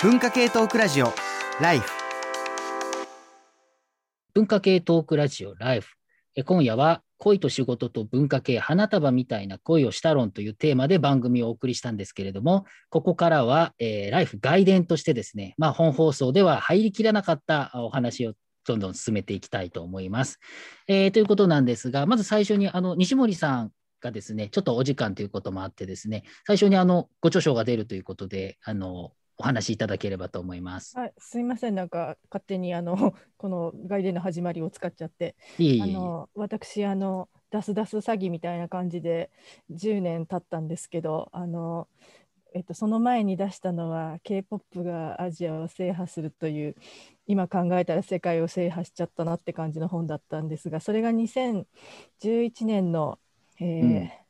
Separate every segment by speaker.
Speaker 1: 文化系トークラジオライフ
Speaker 2: 文化系トークラジオライフ。え今夜は恋と仕事と文化系花束みたいな恋をした論というテーマで番組をお送りしたんですけれども、ここからは、えーライフ外伝としてですね、まあ、本放送では入りきらなかったお話をどんどん進めていきたいと思います。えーということなんですが、まず最初にあの西森さんがですね、ちょっとお時間ということもあってですね、最初にあのご著書が出るということで、あのお話しいただければと思います。
Speaker 3: はい、すいません、なんか勝手にあの この外伝の始まりを使っちゃって、
Speaker 2: いえい。
Speaker 3: あの私あのダスダス詐欺みたいな感じで10年経ったんですけど、あのえっとその前に出したのは K-POP がアジアを制覇するという今考えたら世界を制覇しちゃったなって感じの本だったんですが、それが2011年の、えー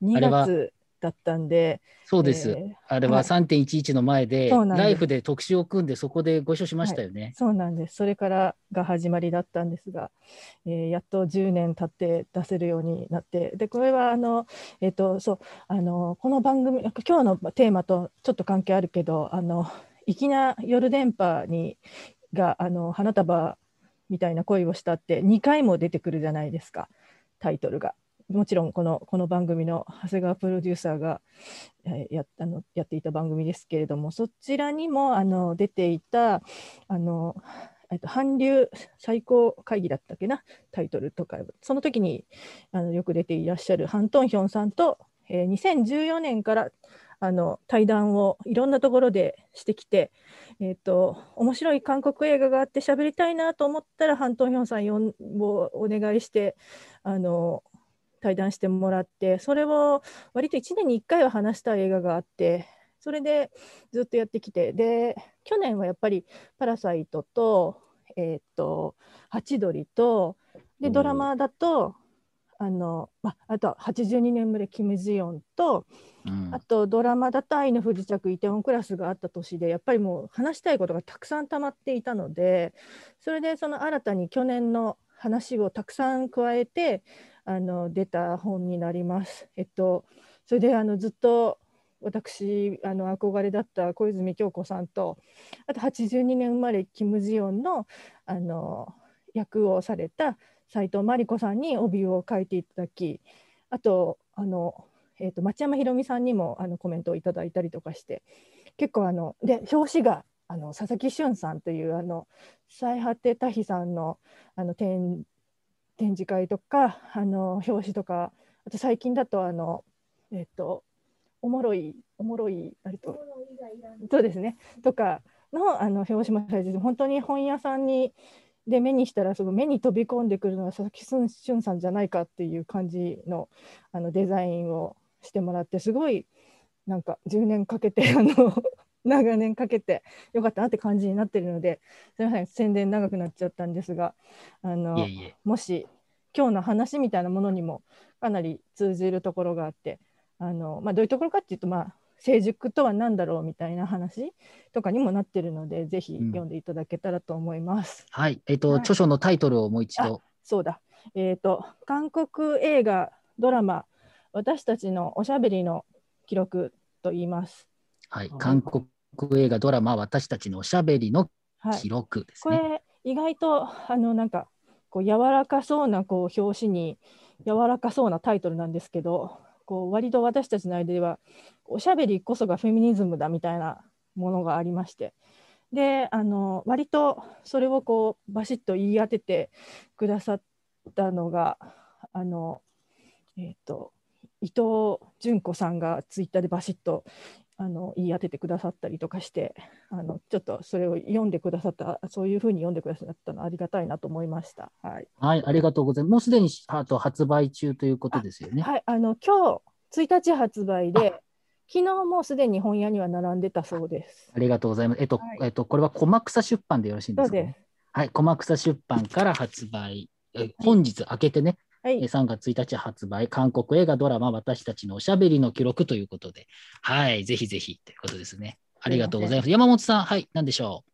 Speaker 3: 2
Speaker 2: あれは
Speaker 3: 月だったんで、
Speaker 2: そうです。
Speaker 3: えー
Speaker 2: あれは
Speaker 3: はい
Speaker 2: 3.11の前で、
Speaker 3: そうなんです
Speaker 2: ライフで特集を組んで、そこでご一緒しましたよね。
Speaker 3: そうなんです。それからが始まりだったんですが、えーやっと10年経って出せるようになって、でこれはあのえっ、とそうあのこの番組今日のテーマとちょっと関係あるけど、あの粋な夜電波にがあの花束みたいな恋をしたって2回も出てくるじゃないですか。タイトルが。もちろんこのこの番組の長谷川プロデューサーがやあのやっていた番組ですけれどもそちらにもあの出ていたあの、えっと、韓流最高会議だったっけな？タイトルとかその時にあのよく出ていらっしゃるハン・トンヒョンさんと、えー2014年からあの対談をいろんなところでしてきて、えっと面白い韓国映画があって喋りたいなと思ったらハン・トンヒョンさんよんをお願いしてあの対談してもらってそれを割と1年に1回は話したい映画があってそれでずっとやってきてで去年はやっぱり「パラサイトと」えーっと「ハチドリと」ドラマだとあの、まあ、あとは82年ぶりキム・ジヨンと
Speaker 2: うん。
Speaker 3: あとドラマだと「愛の不時着イテウォンクラス」があった年でやっぱりもう話したいことがたくさん溜まっていたのでそれでその新たに去年の話をたくさん加えてあの出た本になります。えっと、それであのずっと私あの憧れだった小泉京子さんとあと82年生まれキム・ジヨンのあの役をされた斉藤真理子さんに帯を書いていただきあとあの、えー、と町山ひろみさんにもあのコメントをいただいたりとかして結構あので表紙があの佐々木俊さんというあの最果て多比さんのあの展展示会とかあの表紙とかあと最近だとあのえっ、とおもろいおもろいあれとそうですね。とかのあの表紙もされて本当に本屋さんにで目にしたらすごい目に飛び込んでくるのは佐々木俊さんじゃないかっていう感じのあのデザインをしてもらってすごいなんか10年かけてあの長年かけてよかったなって感じになってるのですみません宣伝長くなっちゃったんですがあの。もし今日の話みたいなものにもかなり通じるところがあってあの、まあ、どういうところかっていうと、まあ、成熟とは何だろうみたいな話とかにもなってるのでぜひ
Speaker 2: うん
Speaker 3: 読んでいただけたらと思います。
Speaker 2: はい。えっ、と、
Speaker 3: はい
Speaker 2: 著書のタイトルをもう一度。
Speaker 3: そうだ、えー、と韓国映画ドラマ「私たちのおしゃべりの記録」と言います。
Speaker 2: はい。
Speaker 3: はい
Speaker 2: 韓国映画ドラマ、私たちのおしゃべりの記録ですね。
Speaker 3: これ意外とあのなんかこう柔らかそうなこう表紙に柔らかそうなタイトルなんですけどこう割と私たちの間ではおしゃべりこそがフェミニズムだみたいなものがありましてであの割とそれをこうバシッと言い当ててくださったのがあの、えー、と伊藤純子さんがツイッターでバシッとあの言い当ててくださったりとかしてあのちょっとそれを読んでくださったそういうふうに読んでくださったのはありがたいなと思いました。はい、
Speaker 2: はい。ありがとうございます。もうすでにあと発売中ということですよね。
Speaker 3: はい、あの今日1日発売で昨日もうすでに本屋には並んでたそうです。
Speaker 2: ありがとうございます。えっと、
Speaker 3: はい
Speaker 2: えっと、これは駒草出版でよろしいんですか、
Speaker 3: そうで
Speaker 2: ね、はい。駒草出版から発売。え本日明けてね、
Speaker 3: はい、
Speaker 2: え3月1日発売、韓国映画ドラマ、私たちのおしゃべりの記録ということで、はい、ぜひぜひということですね。ありがとうございます。山本さん、はい、何でしょ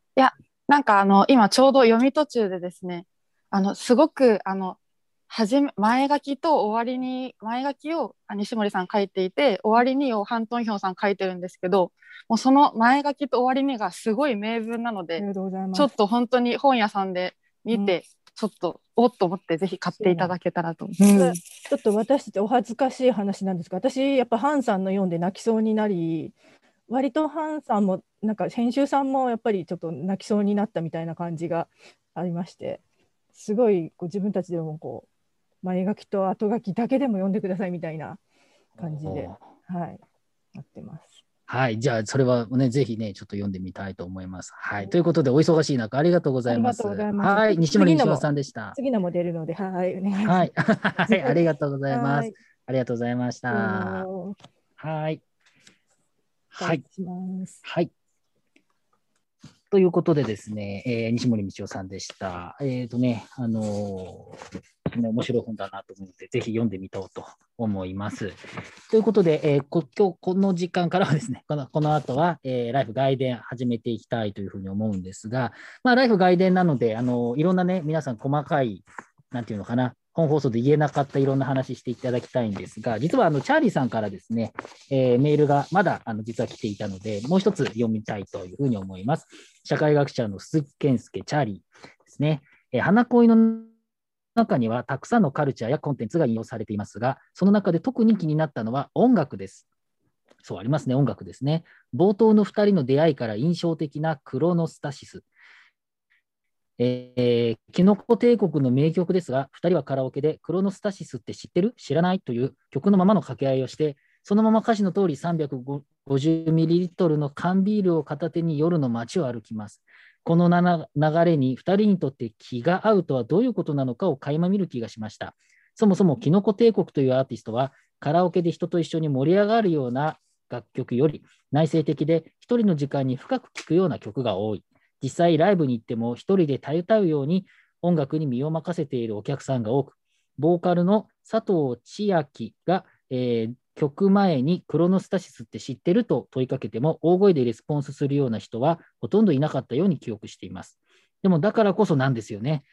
Speaker 4: なんかあの今ちょうど読み途中でですねあのすごくあのはじめ前書きと終わりに前書きをあ西森さん書いていて終わりにをハントンヒョンさん書いてるんですけどもうその前書きと終わりにがすごい名文なので
Speaker 3: ありがとうございます。
Speaker 4: ちょっと本当に本屋さんで見て、ちょっとおっと思ってぜひ買っていただけたらと。
Speaker 3: ちょっと私たちお恥ずかしい話なんですが、私、やっぱハンさんの読んで泣きそうになり、割とハンさんも、なんか編集さんもやっぱりちょっと泣きそうになったみたいな感じがありまして、すごいこう自分たちでもこう、前書きと後書きだけでも読んでくださいみたいな感じで、はい、なってます。
Speaker 2: はい。じゃあ、それはね、ぜひね、ちょっと読んでみたいと思います。はい。ということで、お忙しい中、ありがとうございます。
Speaker 3: ありがとうございます
Speaker 2: はい。西森西野さんでした。
Speaker 3: 次のも出るので、はい、お願いします。
Speaker 2: はい。はい。ありがとうございます
Speaker 3: はい。
Speaker 2: ありがとうございました。はい。はい。はい。ということでですね、えー西森道夫さんでした。えっ、とね、あのーね面白い本だなと思って、ぜひ読んでみたうと思います。ということで、えーこ今日この時間からはですね、このこの後は、えーライフ外伝始めていきたいというふうに思うんですが、まあ、ライフ外伝なので、あのいろんなね、皆さん細かい、なんていうのかな、本放送で言えなかったいろんな話していただきたいんですが、実はあのチャーリーさんからですね、えーメールがまだあの実は来ていたので、もう一つ読みたいというふうに思います。社会学者の鈴木健介チャーリーですね。えー花恋の中にはたくさんのカルチャーやコンテンツが引用されていますが、その中で特に気になったのは音楽です。そうありますね、音楽ですね。冒頭の2人の出会いから印象的なクロノスタシス。えーキノコ帝国の名曲ですが、2人はカラオケでクロノスタシスって知ってる？知らない？という曲のままの掛け合いをして、そのまま歌詞の通り 350ml の缶ビールを片手に夜の街を歩きます。この流れに2人にとって気が合うとはどういうことなのかを垣間見る気がしました。そもそもキノコ帝国というアーティストはカラオケで人と一緒に盛り上がるような楽曲より内省的で一人の時間に深く聴くような曲が多い。実際ライブに行っても一人でたゆたうように音楽に身を任せているお客さんが多く、ボーカルの佐藤千秋が、えー曲前にクロノスタシスって知ってると問いかけても大声でレスポンスするような人はほとんどいなかったように記憶しています。でもだからこそなんですよね。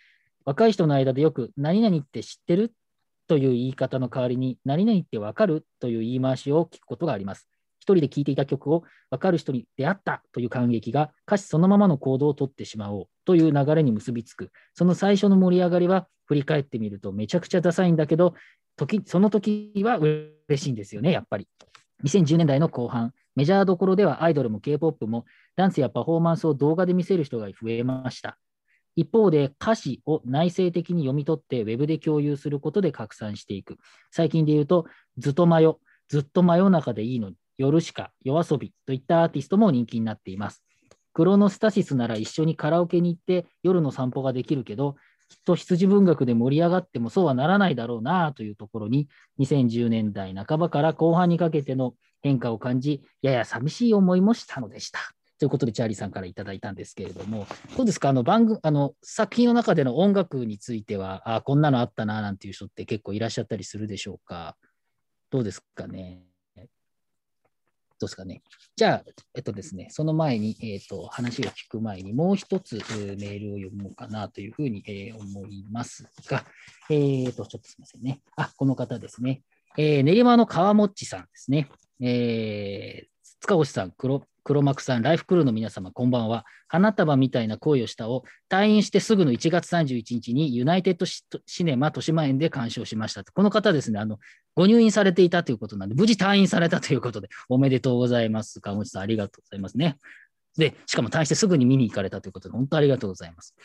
Speaker 2: 若い人の間でよく何々って知ってるという言い方の代わりに何々ってわかるという言い回しを聞くことがあります。一人で聴いていた曲を分かる人に出会ったという感激が歌詞そのままの行動をとってしまおうという流れに結びつく。その最初の盛り上がりは振り返ってみるとめちゃくちゃダサいんだけど、時その時は嬉しいんですよね、やっぱり。2010年代の後半、メジャーどころではアイドルも K-POP もダンスやパフォーマンスを動画で見せる人が増えました。一方で歌詞を内省的に読み取ってウェブで共有することで拡散していく。最近で言うと、ずっと真夜、ずっと真夜中でいいのに、夜しか、夜遊びといったアーティストも人気になっています。クロノスタシスなら一緒にカラオケに行って夜の散歩ができるけど、と羊文学で盛り上がってもそうはならないだろうなというところに、2010年代半ばから後半にかけての変化を感じ、やや寂しい思いもしたのでした。ということで、チャーリーさんからいただいたんですけれども、どうですか、あの番組あの作品の中での音楽については、あこんなのあったななんていう人って結構いらっしゃったりするでしょうか？どうですかね？どうですかね。じゃあ、えっとですね、その前に、えっと、話を聞く前に、もう一つ、えーメールを読もうかなというふうに、えー思いますが、えっと、ちょっとすみませんね。あ、この方ですね。えー練馬の川もっちさんですね。えー塚越さん、黒黒幕さん、ライフクルーの皆様、こんばんは。花束みたいな恋をしたを退院してすぐの1月31日にユナイテッドシネマ豊島園で鑑賞しました。この方ですね、あの、ご入院されていたということなんで、無事退院されたということで、おめでとうございます。川口さん、ありがとうございますね。で、しかも退院してすぐに見に行かれたということで、本当ありがとうございます。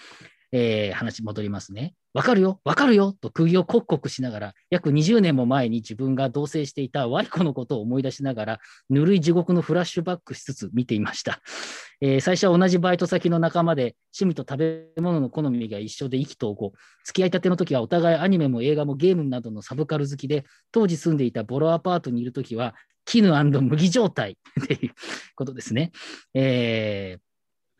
Speaker 2: えー話戻りますね。わかるよ、わかるよと釘をコクコクしながら、約20年も前に自分が同棲していたワイコのことを思い出しながら、ぬるい地獄のフラッシュバックしつつ見ていました。えー最初は同じバイト先の仲間で、趣味と食べ物の好みが一緒で意気投合。付き合いたての時はお互いアニメも映画もゲームなどのサブカル好きで、当時住んでいたボロアパートにいる時は、絹麦状態っていうことですね。えー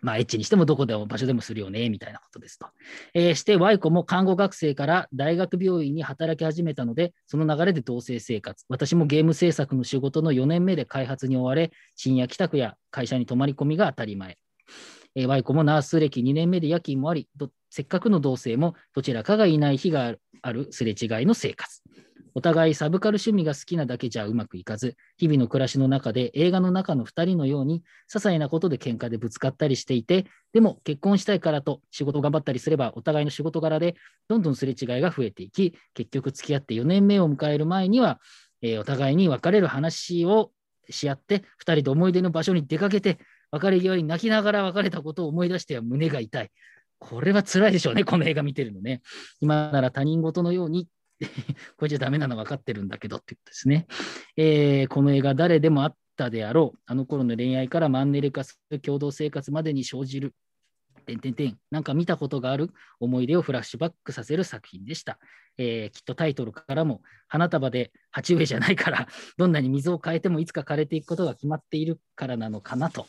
Speaker 2: まあ、エッチにしてもどこでも場所でもするよね、みたいなことですと。えーして、ワイコも看護学生から大学病院に働き始めたので、その流れで同棲生活。私もゲーム制作の仕事の4年目で開発に追われ、深夜帰宅や会社に泊まり込みが当たり前。えーワイコもナース歴2年目で夜勤もあり、せっかくの同棲もどちらかがいない日があるすれ違いの生活。お互いサブカル趣味が好きなだけじゃうまくいかず、日々の暮らしの中で映画の中の2人のように、些細なことで喧嘩でぶつかったりしていて、でも結婚したいからと仕事頑張ったりすれば、お互いの仕事柄でどんどんすれ違いが増えていき、結局付き合って4年目を迎える前には、えーお互いに別れる話をし合って、2人で思い出の場所に出かけて、別れ際に泣きながら別れたことを思い出しては胸が痛い。これは辛いでしょうね、この映画見てるのね。今なら他人事のように これじゃダメなの分かってるんだけどって言ってですね、えーこの映画誰でもあったであろう、あの頃の恋愛からマンネリ化する共同生活までに生じる、てんてんてん、なんか見たことがある思い出をフラッシュバックさせる作品でした。えーきっとタイトルからも、花束で鉢植えじゃないから、どんなに水を変えてもいつか枯れていくことが決まっているからなのかなと。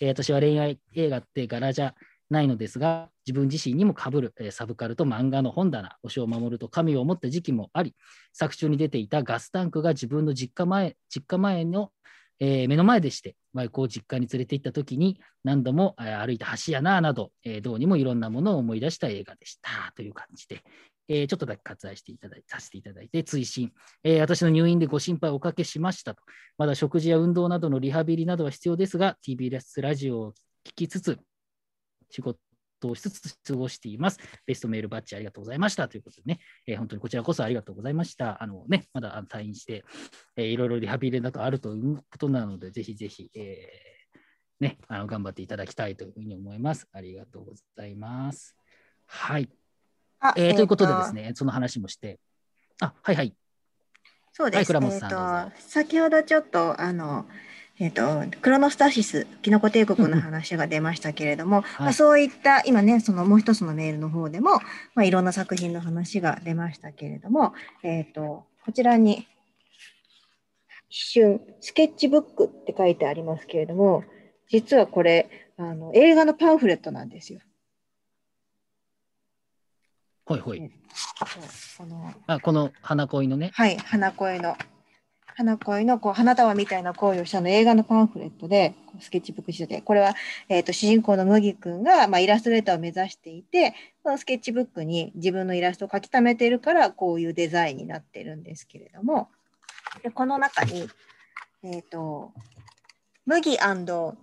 Speaker 2: えー私は恋愛映画って柄じゃないのですが、自分自身にも被る、えサブカルと漫画の本棚、推しを守ると神を思った時期もあり、作中に出ていたガスタンクが自分の実家前実家前の、えー目の前でして、マイクを実家に連れて行った時に何度も、え歩いた橋やななど、えどうにもいろんなものを思い出した映画でした。という感じで、えちょっとだけ割愛していただいさせていただいて、追伸、えー私の入院でご心配をおかけしましたと、まだ食事や運動などのリハビリなどは必要ですが、TBS ラジオを聞きつつ、仕事をしつつ過ごしています。ベストメールバッジありがとうございましたということでね、えー本当にこちらこそありがとうございました。あのね、まだ退院して、えーいろいろリハビリなどあるということなので、ぜひぜひ、えーね、あの頑張っていただきたいというふうに思います。ありがとうございます。はい。
Speaker 5: あ
Speaker 2: えーということでです。ね、その話もして、あ、はいはい。
Speaker 5: そうです。
Speaker 2: はい倉本さん
Speaker 5: えー先ほどちょっとあのえっ、とクロノスタシスキノコ帝国の話が出ましたけれども、
Speaker 2: はい
Speaker 5: まあ、そういった今ねそのもう一つのメールの方でも、まあ、いろんな作品の話が出ましたけれども、えっ、とこちらに一瞬スケッチブックって書いてありますけれども、実はこれあの映画のパンフレットなんですよ。
Speaker 2: ほいほい。
Speaker 5: そうこの
Speaker 2: あ、この花恋のね。
Speaker 5: はい、花恋の。花恋のこう花束みたいな恋をしたの映画のパンフレットでスケッチブックしててこれは、えー、と主人公の麦君が、まあ、イラストレーターを目指していてこのスケッチブックに自分のイラストを書き溜めているからこういうデザインになってるんですけれども。でこの中に、えー、と麦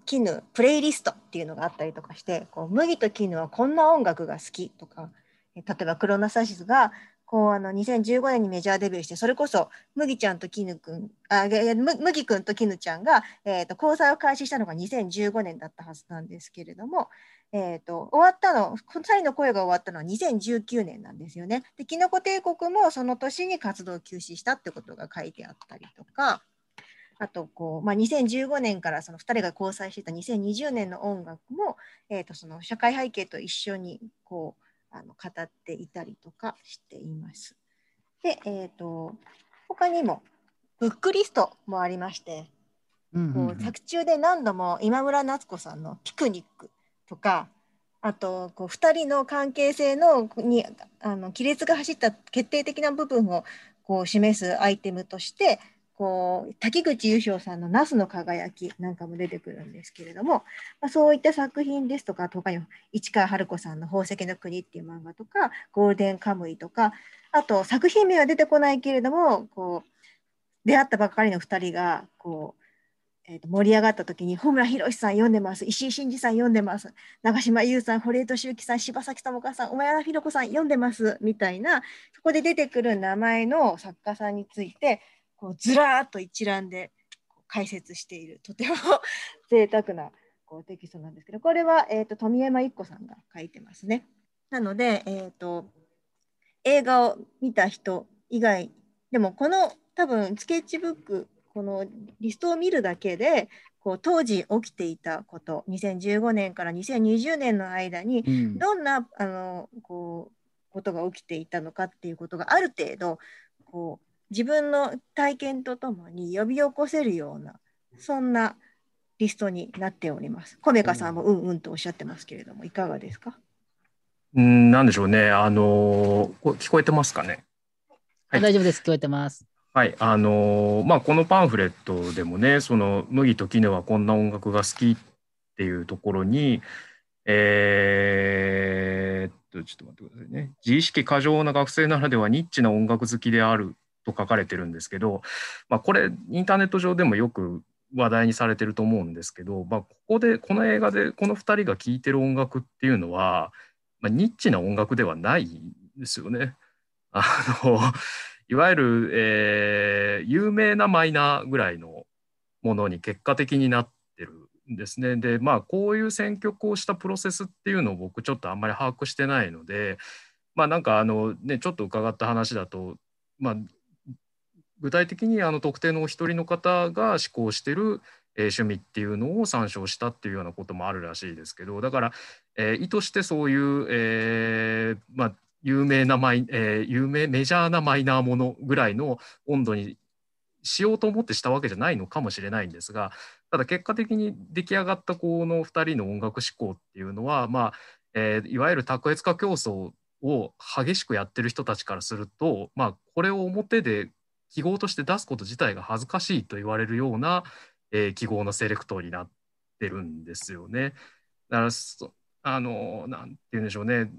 Speaker 5: 絹プレイリストっていうのがあったりとかしてこう麦と絹はこんな音楽が好きとか例えばクロナサシスがこうあの2015年にメジャーデビューしてそれこそ麦ちゃんと絹くんあ麦くんと絹ちゃんが、えー、と交際を開始したのが2015年だったはずなんですけれども、えー、と終わったの2人の声が終わったのは2019年なんですよね。でキノコ帝国もその年に活動を休止したってことが書いてあったりとか。あとこう、まあ、2015年からその2人が交際してた2020年の音楽も、えー、とその社会背景と一緒にこうあの語っていたりとかしています。で、えー、と他にもブックリストもありまして、
Speaker 2: うんうん
Speaker 5: こう作中で何度も今村夏子さんの「ピクニック」とかあとこう2人の関係性のにあの亀裂が走った決定的な部分をこう示すアイテムとしてこう滝口優勝さんの「ナスの輝き」なんかも出てくるんですけれども、まあ、そういった作品ですとか他にも市川春子さんの「宝石の国」っていう漫画とか「ゴールデンカムイ」とかあと作品名は出てこないけれどもこう出会ったばかりの2人がこう、えーと盛り上がった時に穂村弘さん読んでます石井真二さん読んでます長島優さん堀江敏之さん柴咲友香さん小山弘子さん読んでますみたいなそこで出てくる名前の作家さんについてこうずらーっと一覧で解説しているとても 贅沢なこうテキストなんですけどこれは、えー、と富山一子さんが書いてますね。なので、えー、と映画を見た人以外でもこの多分スケッチブックこのリストを見るだけでこう当時起きていたこと2015年から2020年の間に
Speaker 2: うん
Speaker 5: どんなあのこうことが起きていたのかっていうことがある程度こう自分の体験とともに呼び起こせるようなそんなリストになっております。コメカさんもうんうんとおっしゃってますけれどもいかがですか？
Speaker 6: うん、なんでしょうね。あのこ聞こえてますかね？はい
Speaker 2: 大丈夫です。聞こえてます。
Speaker 6: はい、あのまあこのパンフレットでもね、その麦と絹はこんな音楽が好きっていうところに、えーっと、ちょっと待ってくださいね。自意識過剰な学生ならではニッチな音楽好きであると書かれてるんですけど、まあ、これ、インターネット上でもよく話題にされてると思うんですけど、まあ、ここで、この映画でこの2人が聴いてる音楽っていうのは、まあ、ニッチな音楽ではないんですよね。あのいわゆる、えー、有名なマイナーぐらいのものに結果的になってるんですね。でまあこういう選曲をしたプロセスっていうのを僕ちょっとあんまり把握してないのでまあなんかあのねちょっと伺った話だとまあ具体的にあの特定のお一人の方が思考してる、趣味っていうのを参照したっていうようなこともあるらしいですけどだから、え、意図してそういう、えー、まあ有名なマイ、えー、有名メジャーなマイナーものぐらいの温度にしようと思ってしたわけじゃないのかもしれないんですがただ結果的に出来上がったこの2人の音楽思考っていうのは、まあえー、いわゆる卓越化競争を激しくやってる人たちからすると、まあ、これを表で記号として出すこと自体が恥ずかしいと言われるような、えー、記号のセレクトになってるんですよね。だからあのなんて言うんでしょうね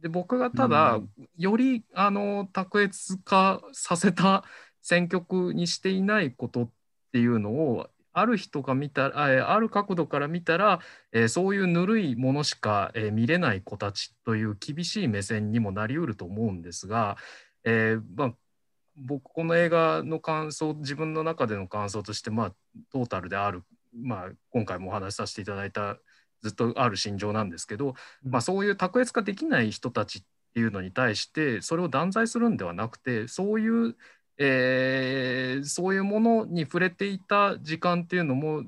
Speaker 6: で僕がただ、よりあの卓越化させた選曲にしていないことっていうのをある人が見たらある角度から見たら、えー、そういうぬるいものしか、えー、見れない子たちという厳しい目線にもなりうると思うんですが、えーまあ、僕この映画の感想自分の中での感想として、まあ、トータルである、まあ、今回もお話しさせていただいたずっとある心情なんですけど、まあ、そういう卓越化できない人たちっていうのに対してそれを断罪するんではなくてそういう、えー、そういうものに触れていた時間っていうのも、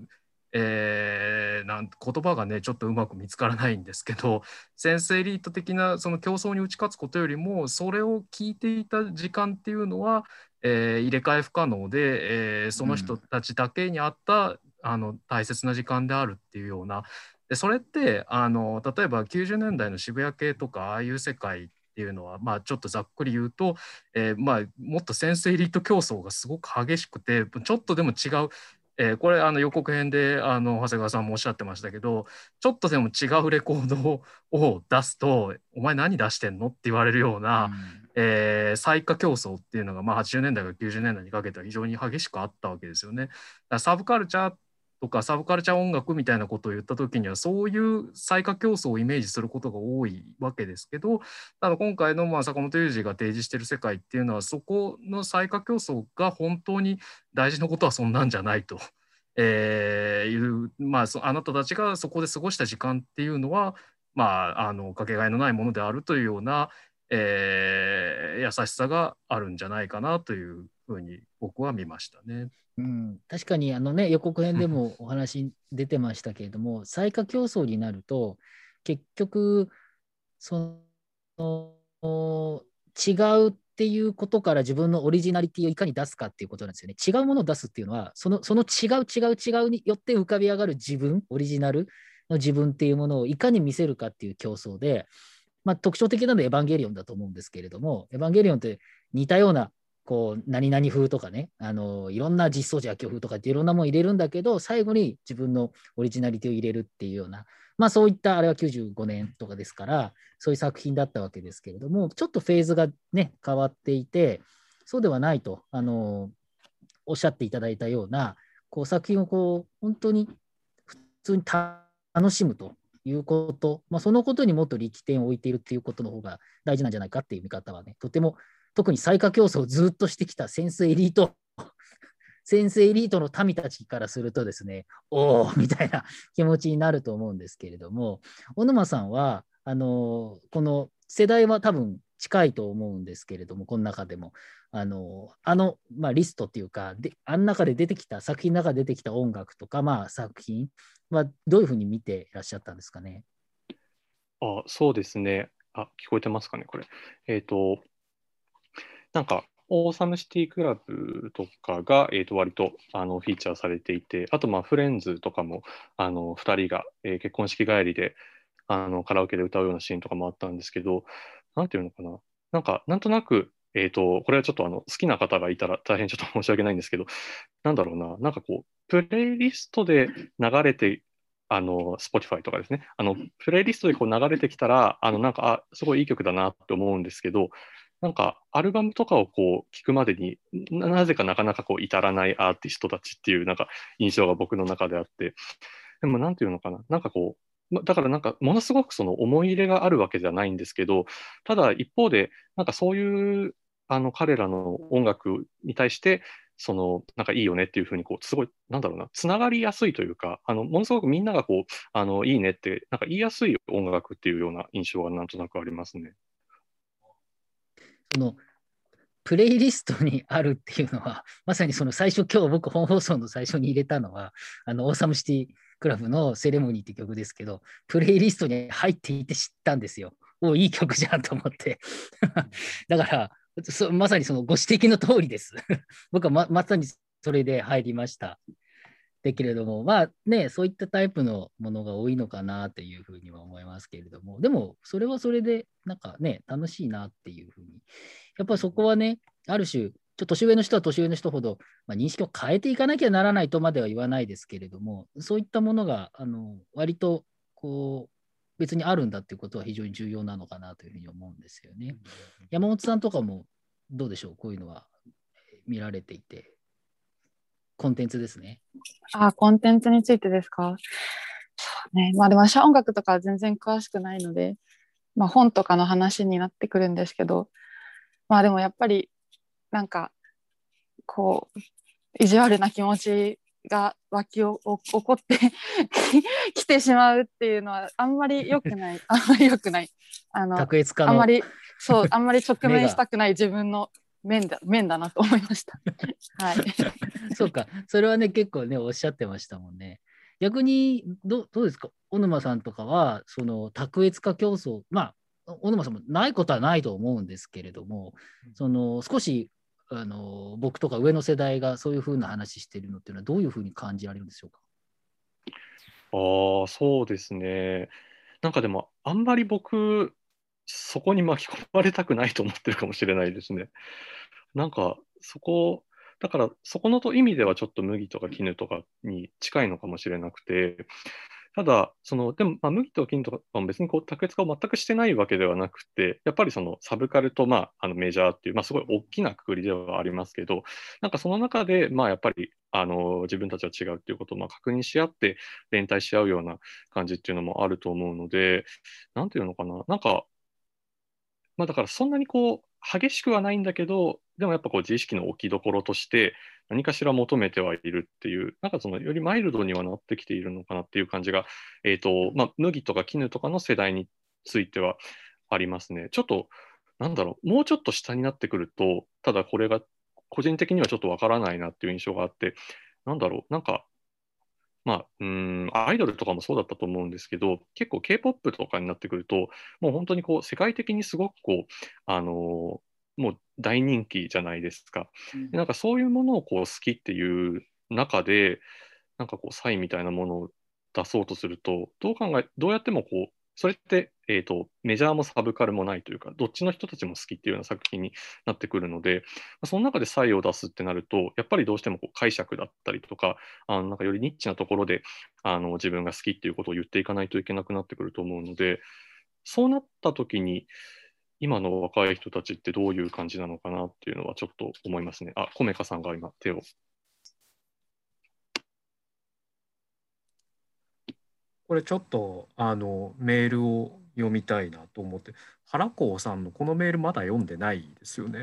Speaker 6: えー、なん言葉がねちょっとうまく見つからないんですけどセンスエリート的なその競争に打ち勝つことよりもそれを聞いていた時間っていうのは、えー、入れ替え不可能で、えー、その人たちだけにあった、うん、あの大切な時間であるっていうような。でそれってあの例えば90年代の渋谷系とかああいう世界っていうのは、まあ、ちょっとざっくり言うと、えー、まあ、もっとセンスエリート競争がすごく激しくてちょっとでも違う、えー、これあの予告編であの長谷川さんもおっしゃってましたけどちょっとでも違うレコードを出すと「お前何出してんの?」って言われるような、うん、えー、最下競争っていうのが、まあ、80年代から90年代にかけては非常に激しくあったわけですよね。サブカルチャーとかサブカルチャー音楽みたいなことを言った時にはそういう最下競争をイメージすることが多いわけですけどただ今回のまあ坂本龍二が提示してる世界っていうのはそこの最下競争が本当に大事なことはそんなんじゃないと。えー、いうまあ、あなたたちがそこで過ごした時間っていうのは、まあ、あのかけがえのないものであるというような、えー、優しさがあるんじゃないかなというふうに僕は見ましたね。
Speaker 2: うん、確かにあの、ね、予告編でもお話出てましたけれども、最下競争になると、結局、その違うっていうことから自分のオリジナリティをいかに出すかっていうことなんですよね。違うものを出すっていうのは、そのその違う違う違うによって浮かび上がる自分、オリジナルの自分っていうものをいかに見せるかっていう競争で、まあ、特徴的なのはエヴァンゲリオンだと思うんですけれども、エヴァンゲリオンって似たようなこう、何々風とかね、あの、いろんな実装時野球風とかっていろんなもん入れるんだけど、最後に自分のオリジナリティを入れるっていうような、まあそういった、あれは95年とかですから、そういう作品だったわけですけれども、ちょっとフェーズがね、変わっていて、そうではないと、あの、おっしゃっていただいたような、こう作品をこう、本当に普通に楽しむと。いうこと、まあ、そのことにもっと力点を置いているっていうことの方が大事なんじゃないかっていう見方はね、とても特に最下競争をずっとしてきたセンスエリート、センスエリートの民たちからするとですね、おお みたいな気持ちになると思うんですけれども、小沼さんは、あのこの世代は多分近いと思うんですけれども、この中でも、あの、あの、まあ、リストっていうか、であの中で出てきた、作品の中で出てきた音楽とか、まあ、作品はどういうふうに見ていらっしゃったんですかね？
Speaker 7: あそうですね。あ、聞こえてますかね、これ。えっ、ー、と、なんか、オーサムシティクラブとかが、えー、と割とあのフィーチャーされていて、あと、まあ、フレンズとかもあの2人が、えー、結婚式帰りであのカラオケで歌うようなシーンとかもあったんですけど、なんていうのかな、なんか、なんとなく、えーと、これはちょっとあの好きな方がいたら大変ちょっと申し訳ないんですけど、なんだろうな、なんかこう、プレイリストで流れてあの、Spotify とかですね、あの、プレイリストでこう流れてきたら、あの、なんか、あ、すごいいい曲だなって思うんですけど、なんか、アルバムとかをこう、聞くまでにな、ぜかなかなかこう、至らないアーティストたちっていう、なんか、印象が僕の中であって、でも、なんていうのかな、なんかこう、だからなんか、ものすごくその思い入れがあるわけじゃないんですけど、ただ一方で、なんかそういう、あの、彼らの音楽に対して、その、なんかいいよねっていうふうに、こう、すごい、なんだろうな、つながりやすいというか、あの、ものすごくみんながこう、あの、いいねって、なんか言いやすい音楽っていうような印象がなんとなくありますね。
Speaker 2: その、プレイリストにあるっていうのは、まさにその最初、今日僕本放送の最初に入れたのは、あの、オーサムシティクラブのセレモニーって曲ですけど、プレイリストに入っていて知ったんですよ。おいい曲じゃんと思って。だから、まさにそのご指摘の通りです。僕はままさにそれで入りました。だけれども、まあね、そういったタイプのものが多いのかなというふうには思いますけれども、でも、それはそれで、なんかね、楽しいなっていうふうに。やっぱそこはね、ある種、ちょっと年上の人は年上の人ほど、まあ、認識を変えていかなきゃならないとまでは言わないですけれども、そういったものが、あの割とこう別にあるんだっていうことは非常に重要なのかなというふうに思うんですよね。山本さんとかもどうでしょう、こういうのは見られていて。コンテンツですね。
Speaker 4: あ、コンテンツについてですか？そうね。まあでも私は音楽とか全然詳しくないので、まあ本とかの話になってくるんですけど、まあでもやっぱりなんかこう意地悪な気持ちが湧き起こって きてしまうっていうのはあんまり良くないあんまり良くないあのあんまりそうあんまり直面したくない自分の面だ面だなと思いました。はい。
Speaker 2: そうか、それはね、結構ね、おっしゃってましたもんね。逆にど、どうですか、小沼さんとかは、その卓越化競争、まあ、小沼さんもないことはないと思うんですけれども、その少しあの僕とか上の世代がそういうふうな話しているのっていうのは、どういうふうに感じられるんでしょうか？
Speaker 7: ああ、そうですね。なんかでも、あんまり僕、そこに巻き込まれたくないと思ってるかもしれないですね。なんか、そこ、だから、そこのと意味ではちょっと麦とか絹とかに近いのかもしれなくて、ただ、その、でも、まあ、麦と金とかも別にこう、卓越化を全くしてないわけではなくて、やっぱりそのサブカルと、まあ、あのメジャーっていう、まあ、すごい大きなくくりではありますけど、なんかその中で、まあ、やっぱり、あの、自分たちは違うっていうことを、まあ、確認し合って、連帯し合うような感じっていうのもあると思うので、なんていうのかな、なんか、まあ、だからそんなにこう、激しくはないんだけど、でもやっぱこう自意識の置きどころとして何かしら求めてはいるっていう、なんかそのよりマイルドにはなってきているのかなっていう感じが、えっ、と、まあ、麦とか絹とかの世代についてはありますね。ちょっと、なんだろう、もうちょっと下になってくると、ただこれが個人的にはちょっとわからないなっていう印象があって、なんだろう、なんか、まあ、うん、アイドルとかもそうだったと思うんですけど、結構 K-POP とかになってくると、もう本当にこう、世界的にすごくこう、あのもう大人気じゃないですか。でなんかそういうものをこう好きっていう中で、なんかこう、サインみたいなものを出そうとすると、どう考え、どうやってもこう、それって、えーと、メジャーもサブカルもないというか、どっちの人たちも好きっていうような作品になってくるので、その中で差異を出すってなると、やっぱりどうしてもこう解釈だったりとか、あのなんかよりニッチなところであの自分が好きっていうことを言っていかないといけなくなってくると思うので、そうなった時に、今の若い人たちってどういう感じなのかなっていうのはちょっと思いますね。あ、コメカさんが今手を。
Speaker 6: これちょっとあのメールを読みたいなと思って、原子さんのこのメールまだ読んでないですよね。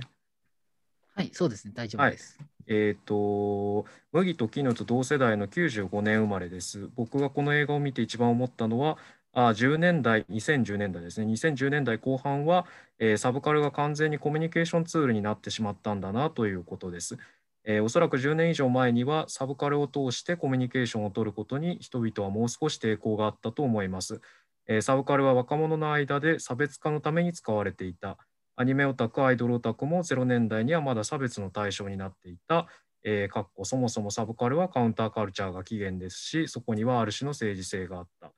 Speaker 2: はい、そうですね、大丈夫です。
Speaker 6: えっ、と、麦と絹と同世代の95年生まれです。僕がこの映画を見て一番思ったのは、あ10年代、2010年代ですね、2010年代後半は、えーサブカルが完全にコミュニケーションツールになってしまったんだなということです。えーおそらく10年以上前にはサブカルを通してコミュニケーションを取ることに人々はもう少し抵抗があったと思います。えーサブカルは若者の間で差別化のために使われていた。アニメオタク、アイドルオタクも0年代にはまだ差別の対象になっていた。えーかっこそもそもサブカルはカウンターカルチャーが起源ですし、そこにはある種の政治性があった。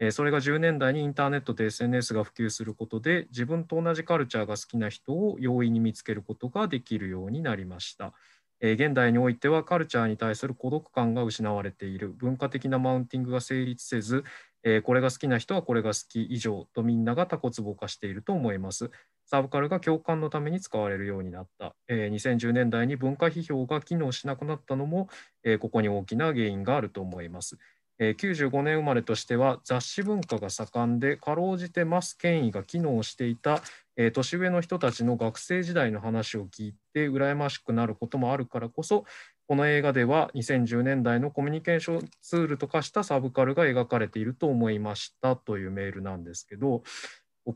Speaker 6: えーそれが10年代にインターネットと SNS が普及することで、自分と同じカルチャーが好きな人を容易に見つけることができるようになりました。えー現代においてはカルチャーに対する孤独感が失われている文化的なマウンティングが成立せず、えーこれが好きな人はこれが好き以上とみんながタコツボ化していると思います。サブカルが共感のために使われるようになった。えー2010年代に文化批評が機能しなくなったのも、えここに大きな原因があると思います。えー95年生まれとしては雑誌文化が盛んでかろうじてマス権威が機能していた、えー年上の人たちの学生時代の話を聞いて羨ましくなることもあるからこそこの映画では2010年代のコミュニケーションツールと化したサブカルが描かれていると思いましたというメールなんですけど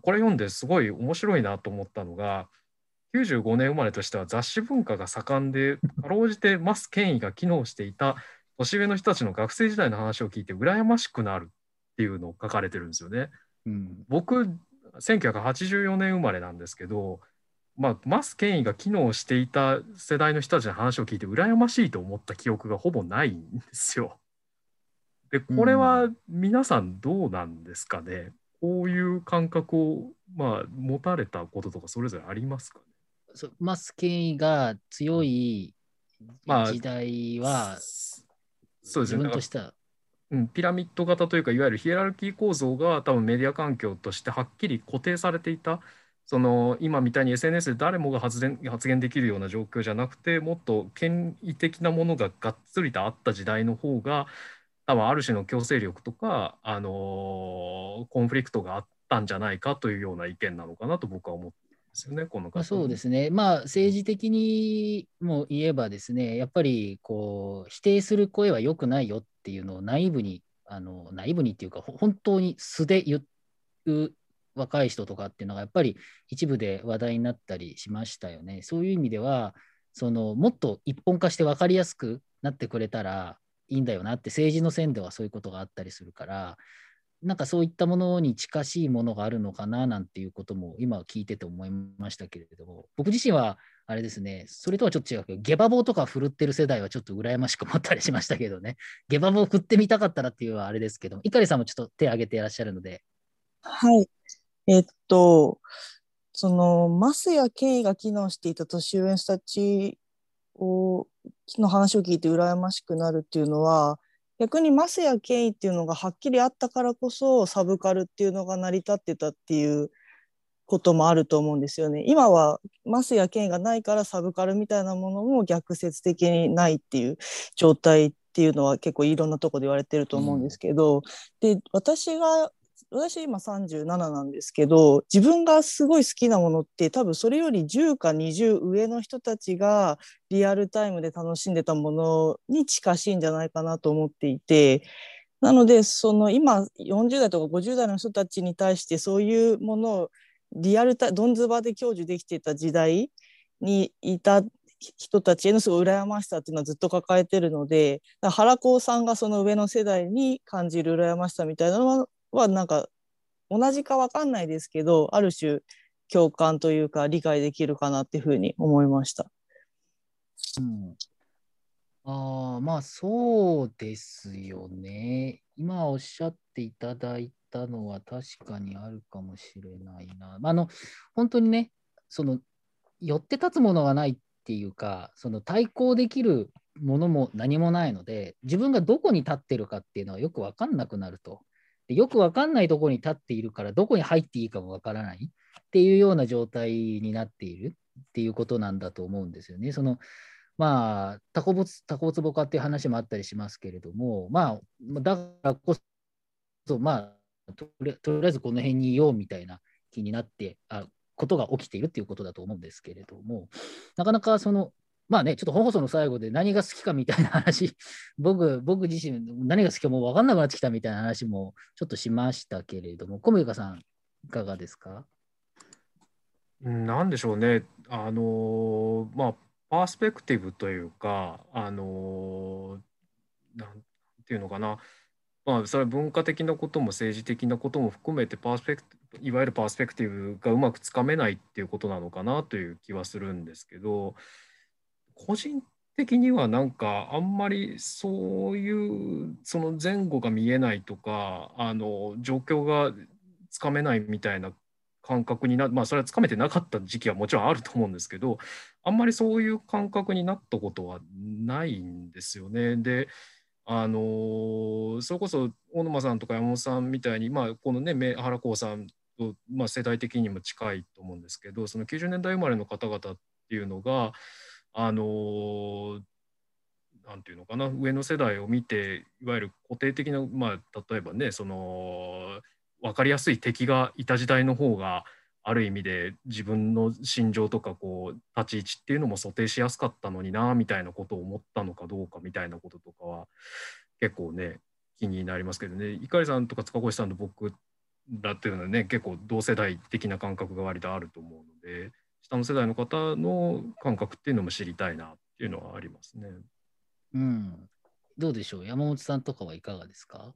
Speaker 6: これ読んですごい面白いなと思ったのが95年生まれとしては雑誌文化が盛んでかろうじてマス権威が機能していた年上の人たちの学生時代の話を聞いて羨ましくなるっていうのを書かれてるんですよね。
Speaker 2: うん
Speaker 6: 僕1984年生まれなんですけど、まあ、マス権威が機能していた世代の人たちの話を聞いて羨ましいと思った記憶がほぼないんですよ。でこれは皆さんどうなんですかね、こういう感覚を、まあ、持たれたこととかそれぞれありますかね？
Speaker 2: マス権威が強い
Speaker 6: まあ
Speaker 2: 時代は、自
Speaker 6: そうですね。
Speaker 2: 分としては、
Speaker 6: うん、ピラミッド型というかいわゆるヒエラルキー構造が多分メディア環境としてはっきり固定されていたその今みたいに SNS で誰もが発言発言できるような状況じゃなくてもっと権威的なものががっつりとあった時代の方が多分ある種の強制力とか、あのーコンフリクトがあったんじゃないかというような意見なのかなと僕は思っですよねこの方
Speaker 2: まあ、そうですね、まあ、政治的にも言えばですね、やっぱりこう否定する声は良くないよっていうのをナイーブに、あのナイーブにっていうか、本当に素で言う若い人とかっていうのが、やっぱり一部で話題になったりしましたよね。そういう意味では、そのもっと一本化して分かりやすくなってくれたらいいんだよなって、政治の線ではそういうことがあったりするから、なんかそういったものに近しいものがあるのかななんていうことも今聞いてて思いましたけれども、僕自身はあれですね、それとはちょっと違うけど、ゲバ棒とか振るってる世代はちょっと羨ましく思ったりしましたけどね、ゲバ棒振ってみたかったらっていうのはあれですけど、碇さんもちょっと手挙げていらっしゃるので、
Speaker 8: はい。えっと、その、マスや権威が機能していた年上の人たちを、の話を聞いて羨ましくなるっていうのは、逆にマスや権威っていうのがはっきりあったからこそ、サブカルっていうのが成り立ってたっていうこともあると思うんですよね。今はマスや権威がないからサブカルみたいなものも逆説的にないっていう状態っていうのは結構いろんなとこで言われてると思うんですけど、で私が私今37なんですけど自分がすごい好きなものって多分それより10か20上の人たちがリアルタイムで楽しんでたものに近しいんじゃないかなと思っていてなのでその今40代とか50代の人たちに対してそういうものをリアルタドンズバで享受できていた時代にいた人たちへのすごい羨ましさっていうのはずっと抱えてるので原子さんがその上の世代に感じる羨ましさみたいなのははなんか同じか分かんないですけどある種共感というか理解できるかなっていうふうに思いました。
Speaker 2: うん、ああ、まあそうですよね。今おっしゃっていただいたのは確かにあるかもしれないな。ああの、本当にね、その、寄って立つものがないっていうか、その対抗できるものも何もないので、自分がどこに立ってるかっていうのはよく分かんなくなると。でよく分かんないところに立っているから、どこに入っていいかも分からないっていうような状態になっているっていうことなんだと思うんですよね。そのまあ、タコボツ、タコツボ化っていう話もあったりしますけれども、まあ、だからこそ、まあ、とりとりあえずこの辺にいようみたいな気になって、あことが起きているっていうことだと思うんですけれども、なかなかその、まあね、ちょっと放送の最後で何が好きかみたいな話、僕、僕自身何が好きかもう分かんなくなってきたみたいな話もちょっとしましたけれども、小宮さん、いかがですか？
Speaker 6: うんなんでしょうね、あのまあ、パースペクティブというか、あのーなんていうのかな、まあ、それは文化的なことも政治的なことも含めてパースペクテいわゆるパースペクティブがうまくつかめないっていうことなのかなという気はするんですけど、個人的にはなんかあんまりそういうその前後が見えないとか、あの状況がつかめないみたいな感覚になまあそれはつかめてなかった時期はもちろんあると思うんですけどあんまりそういう感覚になったことはないんですよね。であのそれこそ小沼さんとか山本さんみたいに、まあ、このね原光さんと、まあ、世代的にも近いと思うんですけどその90年代生まれの方々っていうのがあのなんていうのかな上の世代を見ていわゆる固定的な、まあ、例えばねその分かりやすい敵がいた時代の方がある意味で自分の心情とかこう立ち位置っていうのも想定しやすかったのになみたいなことを思ったのかどうかみたいなこととかは結構ね気になりますけどね。碇さんとか塚越さんと僕らっていうのはね結構同世代的な感覚が割とあると思うので。下の世代の方の感覚っていうのも知りたいなっていうのはありますね。
Speaker 2: うん、どうでしょう？山本さんとかはいかがですか？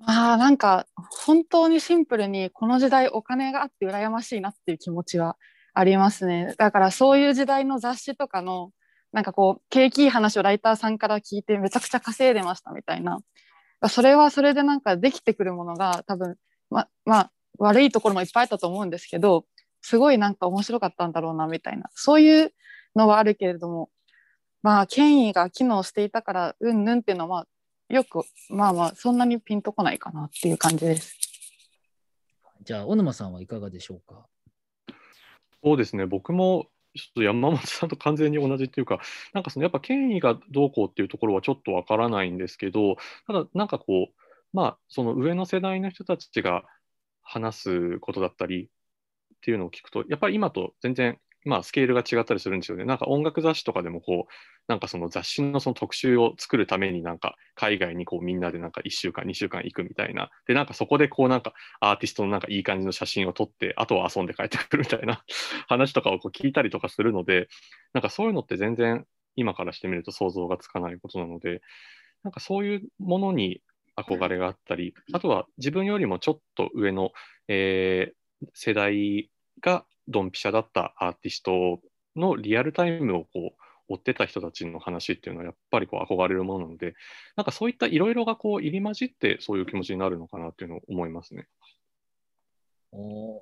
Speaker 4: ああ、なんか本当にシンプルにこの時代お金があって羨ましいなっていう気持ちはありますね。だからそういう時代の雑誌とかのなんかこう景気いい話をライターさんから聞いてめちゃくちゃ稼いでましたみたいな。それはそれでなんかできてくるものが多分ままあ悪いところもいっぱいあったと思うんですけどすごいなんか面白かったんだろうなみたいな。そういうのはあるけれどもまあ権威が機能していたからうんぬんっていうのはよくまあまあそんなにピンとこないかなっていう感じです。
Speaker 2: じゃあ小沼さんはいかがでしょうか？
Speaker 7: そうですね。僕もちょっと山本さんと完全に同じっていうか、なんかそのやっぱ権威がどうこうっていうところはちょっとわからないんですけど、ただなんかこう、まあその上の世代の人たちが話すことだったりっていうのを聞くと、やっぱり今と全然まあ、スケールが違ったりするんですよね。なんか音楽雑誌とかでもこう、なんかその雑誌のその特集を作るためになんか海外にこうみんなでなんか1週間、2週間行くみたいな。で、なんかそこでこうなんかアーティストのなんかいい感じの写真を撮って、あとは遊んで帰ってくるみたいな 話とかをこう聞いたりとかするので、なんかそういうのって全然今からしてみると想像がつかないことなので、なんかそういうものに憧れがあったり、あとは自分よりもちょっと上の、えー、世代がドンピシャだったアーティストのリアルタイムをこう追ってた人たちの話っていうのはやっぱりこう憧れるものなので、なんかそういったいろいろがこう入り混じってそういう気持ちになるのかなっていうのを思いますね。
Speaker 2: お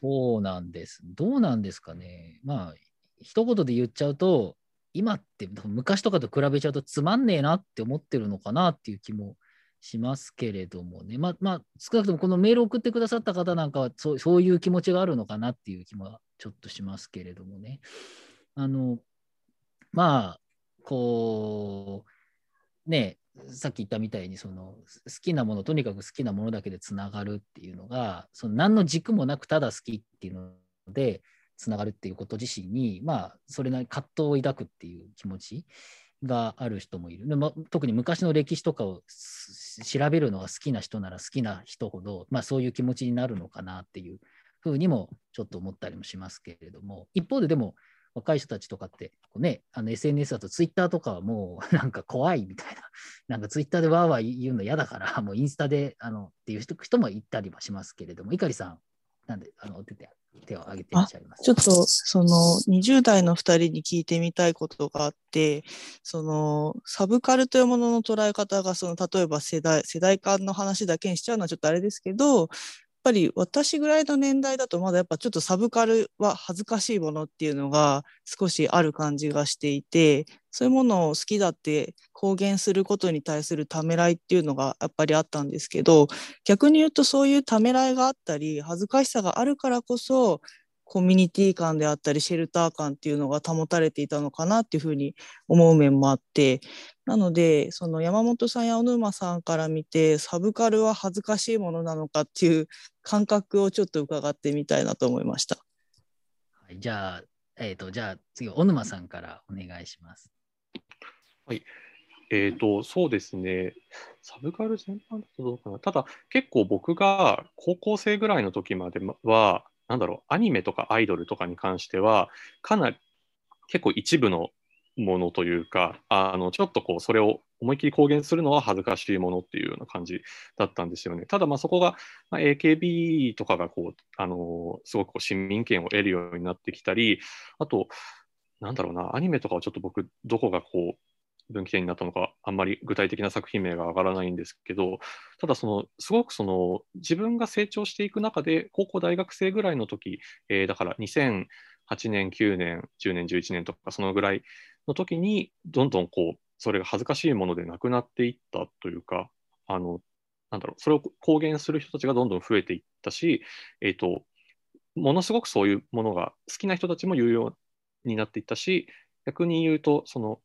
Speaker 2: そうなんです。どうなんですかね。まあ、一言で言っちゃうと、今って昔とかと比べちゃうとつまんねえなって思ってるのかなっていう気もしますけれどもね、まあ、まあ、少なくともこのメールを送ってくださった方なんかはそう、そういう気持ちがあるのかなっていう気もちょっとしますけれどもね。あの、まあ、こう、ね、さっき言ったみたいにその好きなものとにかく好きなものだけでつながるっていうのがその何の軸もなくただ好きっていうのでつながるっていうこと自身にまあそれなり葛藤を抱くっていう気持ちがある人もいる。ま特に昔の歴史とかを調べるのが好きな人なら好きな人ほど、まあ、そういう気持ちになるのかなっていうふうにもちょっと思ったりもしますけれども、一方ででも若い人たちとかって、ね、SNS だとツイッターとかはもう なんか怖いみたいな、なんかツイッターでわーわー言うの嫌だから、もうインスタであのっていう人もいたりはしますけれども、碇さん、なんであの出て手を挙げていらっしゃいます
Speaker 8: ちょっとその20代の2人に聞いてみたいことがあってそのサブカルというものの捉え方がその例えば世代世代間の話だけにしちゃうのはちょっとあれですけどぱり私ぐらいの年代だとまだやっぱちょっとサブカルは恥ずかしいものっていうのが少しある感じがしていてそういうものを好きだって公言することに対するためらいっていうのがやっぱりあったんですけど逆に言うとそういうためらいがあったり恥ずかしさがあるからこそコミュニティ感であったりシェルター感っていうのが保たれていたのかなっていうふうに思う面もあってなのでその山本さんや小沼さんから見てサブカルは恥ずかしいものなのかっていう感覚をちょっと伺ってみたいなと思いました。
Speaker 2: はい、じゃあ、えーと、じゃあ次小沼さんからお願いします。
Speaker 7: はいえーと、そうですね、サブカル全般だとどうかな、ただ結構僕が高校生ぐらいの時までは、なんだろう、アニメとかアイドルとかに関しては、かなり結構一部のものというか、あのちょっとこうそれを思いっきり公言するのは恥ずかしいものっていうような感じだったんですよね。ただ、まそこが、まあ、AKB とかがこう、あのすごくこう市民権を得るようになってきたり、あと、なんだろうな、アニメとかはちょっと僕、どこがこう、分岐点になったのか、あんまり具体的な作品名が上がらないんですけど、ただその、すごくその自分が成長していく中で、高校、大学生ぐらいの時、えー、だから2008年、9年、10年、11年とか、そのぐらいの時に、どんどんこう、それが恥ずかしいものでなくなっていったというか、あの、なんだろう、それを公言する人たちがどんどん増えていったし、え、ー、と、ものすごくそういうものが好きな人たちも有用になっていったし、逆に言うと、その、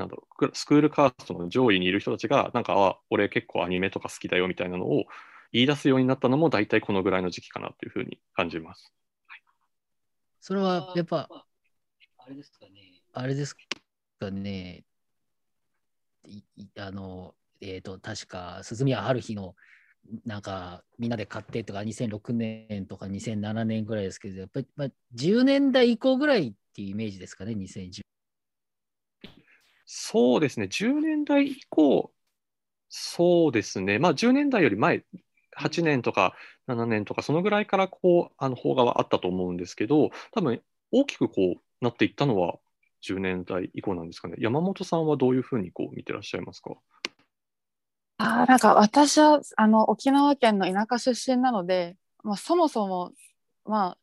Speaker 7: なんだろう、スクールカーストの上位にいる人たちが、なんか、あ、俺結構アニメとか好きだよみたいなのを言い出すようになったのも、大体このぐらいの時期かなというふうに感じます。はい、
Speaker 2: それはやっぱ、あれですかね、あれですかね、あの、えっ、ー、と、確か、鈴宮春日の、なんか、みんなで買ってとか、2006年とか2007年ぐらいですけど、やっぱり、まあ、10年代以降ぐらいっていうイメージですかね、2010
Speaker 7: そうですね、10年代以降、そうですね、まあ、10年代より前、8年とか7年とか、そのぐらいからこうあの邦画はあったと思うんですけど、多分大きくこうなっていったのは10年代以降なんですかね。山本さんはどういうふうにこう見てらっしゃいますか？
Speaker 4: あなんか私はあの沖縄県の田舎出身なので、まあ、そもそも、まあ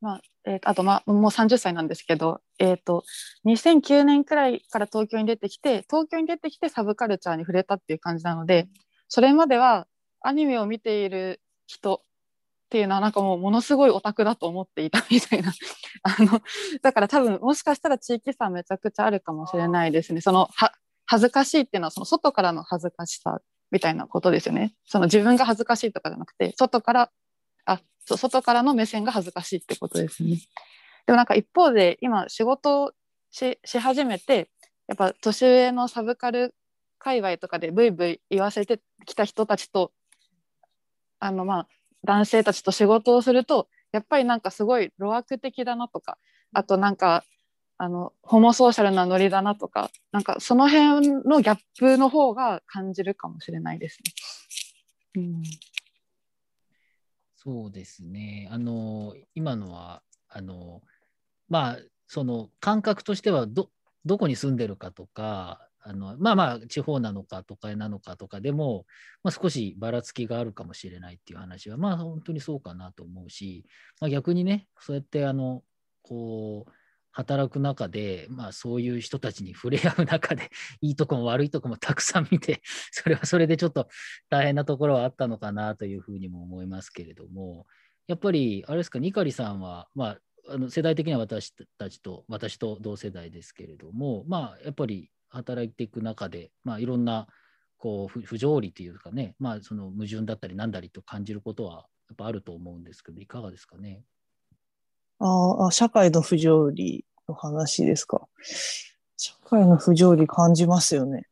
Speaker 4: まあえー、あと、まあ、もう30歳なんですけど、えーと、2009年くらいから東京に出てきて東京に出てきてサブカルチャーに触れたっていう感じなのでそれまではアニメを見ている人っていうのはなんかもうものすごいオタクだと思っていたみたいな。あのだから多分もしかしたら地域差めちゃくちゃあるかもしれないですね。そのは恥ずかしいっていうのはその外からの恥ずかしさみたいなことですよね。その自分が恥ずかしいとかじゃなくて外からあそう外からの目線が恥ずかしいってことですね。でもなんか一方で今仕事しし始めてやっぱ年上のサブカル界隈とかでブイブイ言わせてきた人たちとあのまあ男性たちと仕事をするとやっぱりなんかすごい路悪的だなとかあとなんかあのホモソーシャルなノリだなとかなんかその辺のギャップの方が感じるかもしれないですね。うん、
Speaker 2: そうですね。あの今のはあのまあ、その感覚としてはど、どこに住んでるかとか、あのまあまあ、地方なのか都会なのかとかでも、まあ、少しばらつきがあるかもしれないっていう話は、まあ本当にそうかなと思うし、まあ、逆にね、そうやってあの、こう、働く中で、まあそういう人たちに触れ合う中で、いいとこも悪いとこもたくさん見て、それはそれでちょっと大変なところはあったのかなというふうにも思いますけれども、やっぱり、あれですか、ニカリさんは、まあ、あの世代的には私たちと、私と同世代ですけれども、まあ、やっぱり働いていく中で、まあ、いろんなこう不条理というかね、まあ、その矛盾だったりなんだりと感じることはやっぱあると思うんですけど、いかがですかね？
Speaker 8: ああ、社会の不条理の話ですか。社会の不条理感じますよね。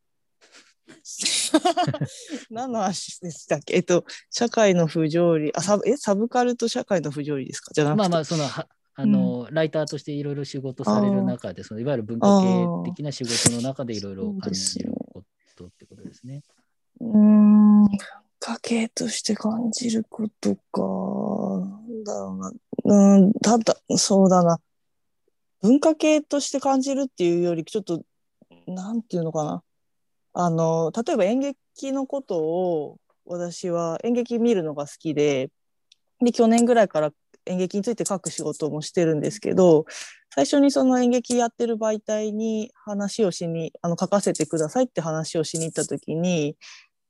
Speaker 8: 何の話でしたっけ？えっと、社会の不条理、あサブえサブカルと社会の不条理ですか？じゃなくて。
Speaker 2: まあまあ、そのはあの、うん、ライターとしていろいろ仕事される中で、そのいわゆる文化系的な仕事の中でいろいろ感じることってことですね。
Speaker 8: うん、文化系として感じることか。なんだろうな。うん、ただ、そうだな。文化系として感じるっていうより、ちょっと、なんていうのかな。あの、例えば演劇のことを、私は演劇見るのが好きで、で、去年ぐらいから演劇について書く仕事もしてるんですけど最初にその演劇やってる媒体に話をしにあの書かせてくださいって話をしに行った時に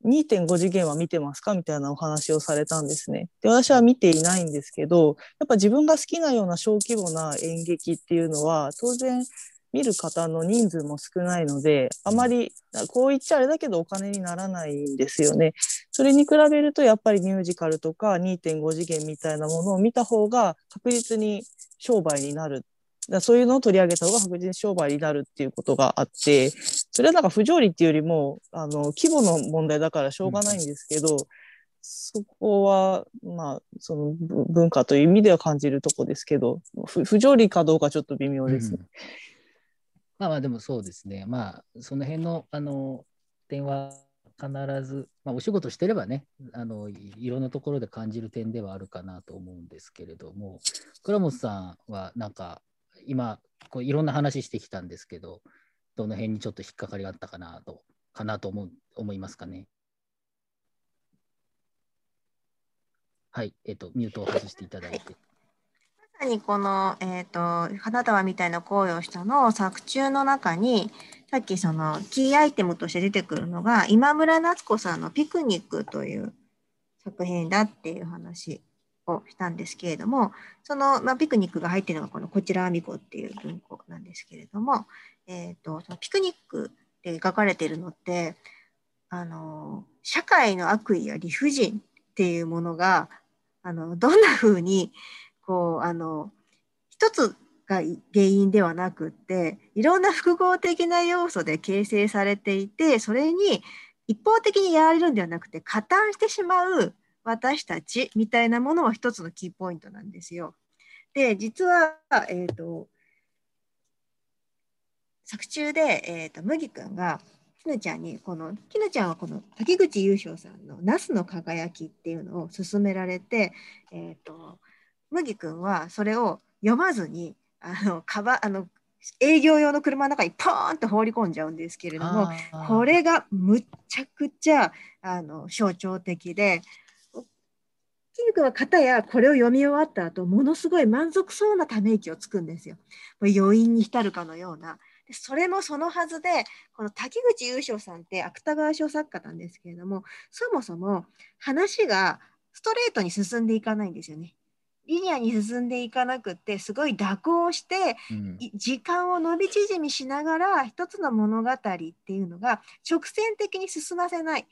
Speaker 8: 2.5次元は見てますか？みたいなお話をされたんですね。で私は見ていないんですけどやっぱ自分が好きなような小規模な演劇っていうのは当然見る方の人数も少ないのであまりこう言っちゃあれだけどお金にならないんですよね。それに比べるとやっぱりミュージカルとか2.5次元みたいなものを見た方が確実に商売になるだそういうのを取り上げた方が確実に商売になるっていうことがあってそれはなんか不条理っていうよりもあの規模の問題だからしょうがないんですけど、うん、そこはまあその文化という意味では感じるとこですけど不条理かどうかちょっと微妙ですね。うん
Speaker 2: まあまあでもそうですね。まあその辺のあの点は必ず、まあ、お仕事してればねあのいろんなところで感じる点ではあるかなと思うんですけれども倉本さんはなんか今こういろんな話してきたんですけどどの辺にちょっと引っかかりがあったかなと、かなと思う思いますかね。はい、えっ、と、ミュートを外していただいて。
Speaker 5: まさにこの、えーと「花束みたいな恋をした」の作中の中にさっきそのキーアイテムとして出てくるのが今村夏子さんの「ピクニック」という作品だっていう話をしたんですけれどもその、まあ、ピクニックが入っているのがこの「こちらあみこ」っていう文庫なんですけれども、えーと、そのピクニックで書かれているのってあの社会の悪意や理不尽っていうものがあのどんなふうにこうあの一つが原因ではなくっていろんな複合的な要素で形成されていてそれに一方的にやられるんではなくて加担してしまう私たちみたいなものは一つのキーポイントなんですよ。で実は、えーと、作中で、えーと、麦君が絹ちゃんにこの絹ちゃんはこの滝口優勝さんの「ナスの輝き」っていうのを勧められて、えーと麦君はそれを読まずにあのかばあの営業用の車の中にポーンと放り込んじゃうんですけれどもこれがむっちゃくちゃあの象徴的でキヌ君は片やこれを読み終わった後ものすごい満足そうなため息をつくんですよ。余韻に浸るかのような。それもそのはずでこの滝口優勝さんって芥川賞作家なんですけれどもそもそも話がストレートに進んでいかないんですよね。リニアに進んでいかなくってすごい蛇行して、うん、時間を伸び縮みしながら一つの物語っていうのが直線的に進ませない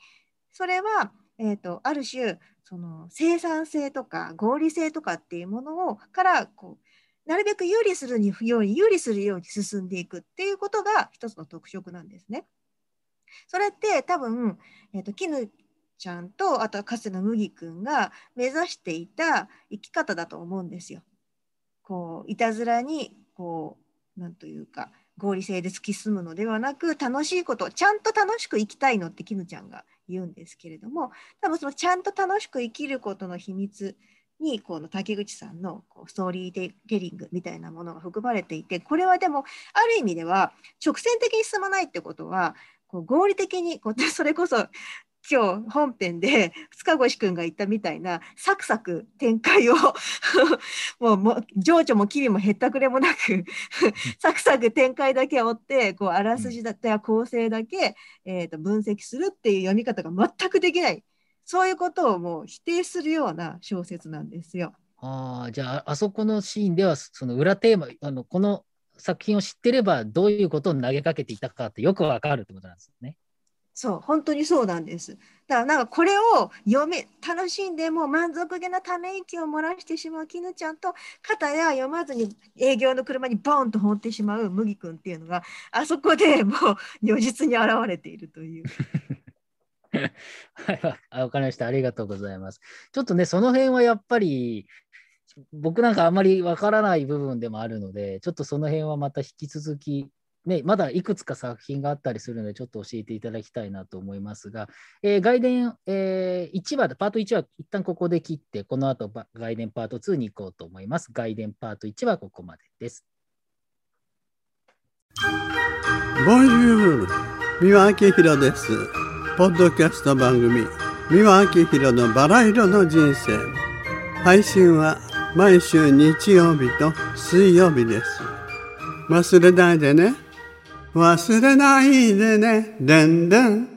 Speaker 5: それは、えーと、ある種その生産性とか合理性とかっていうものをからこうなるべく有利するように有利するように進んでいくっていうことが一つの特色なんですね。それって多分、えーと、絹ちゃんとあとはかつての麦君が目指していた生き方だと思うんですよ。こういたずらにこうなんというか合理性で突き進むのではなく楽しいことちゃんと楽しく生きたいのって絹ちゃんが言うんですけれども多分そのちゃんと楽しく生きることの秘密にこの竹口さんのこうストーリーテリングみたいなものが含まれていてこれはでもある意味では直線的に進まないってことはこう合理的にこう それこそ今日本編で 塚越くんが言ったみたいなサクサク展開を もうも情緒も機微もへったくれもなくサクサク展開だけ追ってこうあらすじだったり構成だけ、えー、と分析するっていう読み方が全くできないそういうことをもう否定するような小説なんですよ。
Speaker 2: あじゃああそこのシーンではその裏テーマあのこの作品を知ってればどういうことを投げかけていたかってよくわかるってことなんですね。
Speaker 5: そう本当にそうなんです。だからなんかこれを読め楽しんでも満足げなため息を漏らしてしまう絹ちゃんと肩や読まずに営業の車にボンと放ってしまう麦君っていうのがあそこで もう如実に現れているという。
Speaker 2: はい、わかりました。ありがとうございます。ちょっとね、その辺はやっぱり僕なんかあんまりわからない部分でもあるので、ちょっとその辺はまた引き続きね、まだいくつか作品があったりするので、ちょっと教えていただきたいなと思いますが、えー、外伝、えー、1話で、パート1は一旦ここで切って、この後外伝パート2に行こうと思います。外伝パート1はここまでです。
Speaker 9: ボンジュール、三輪明宏です。ポッドキャスト番組、三輪明宏のバラ色の人生。配信は毎週日曜日と水曜日です。忘れないでね。忘れないでね、でんでん。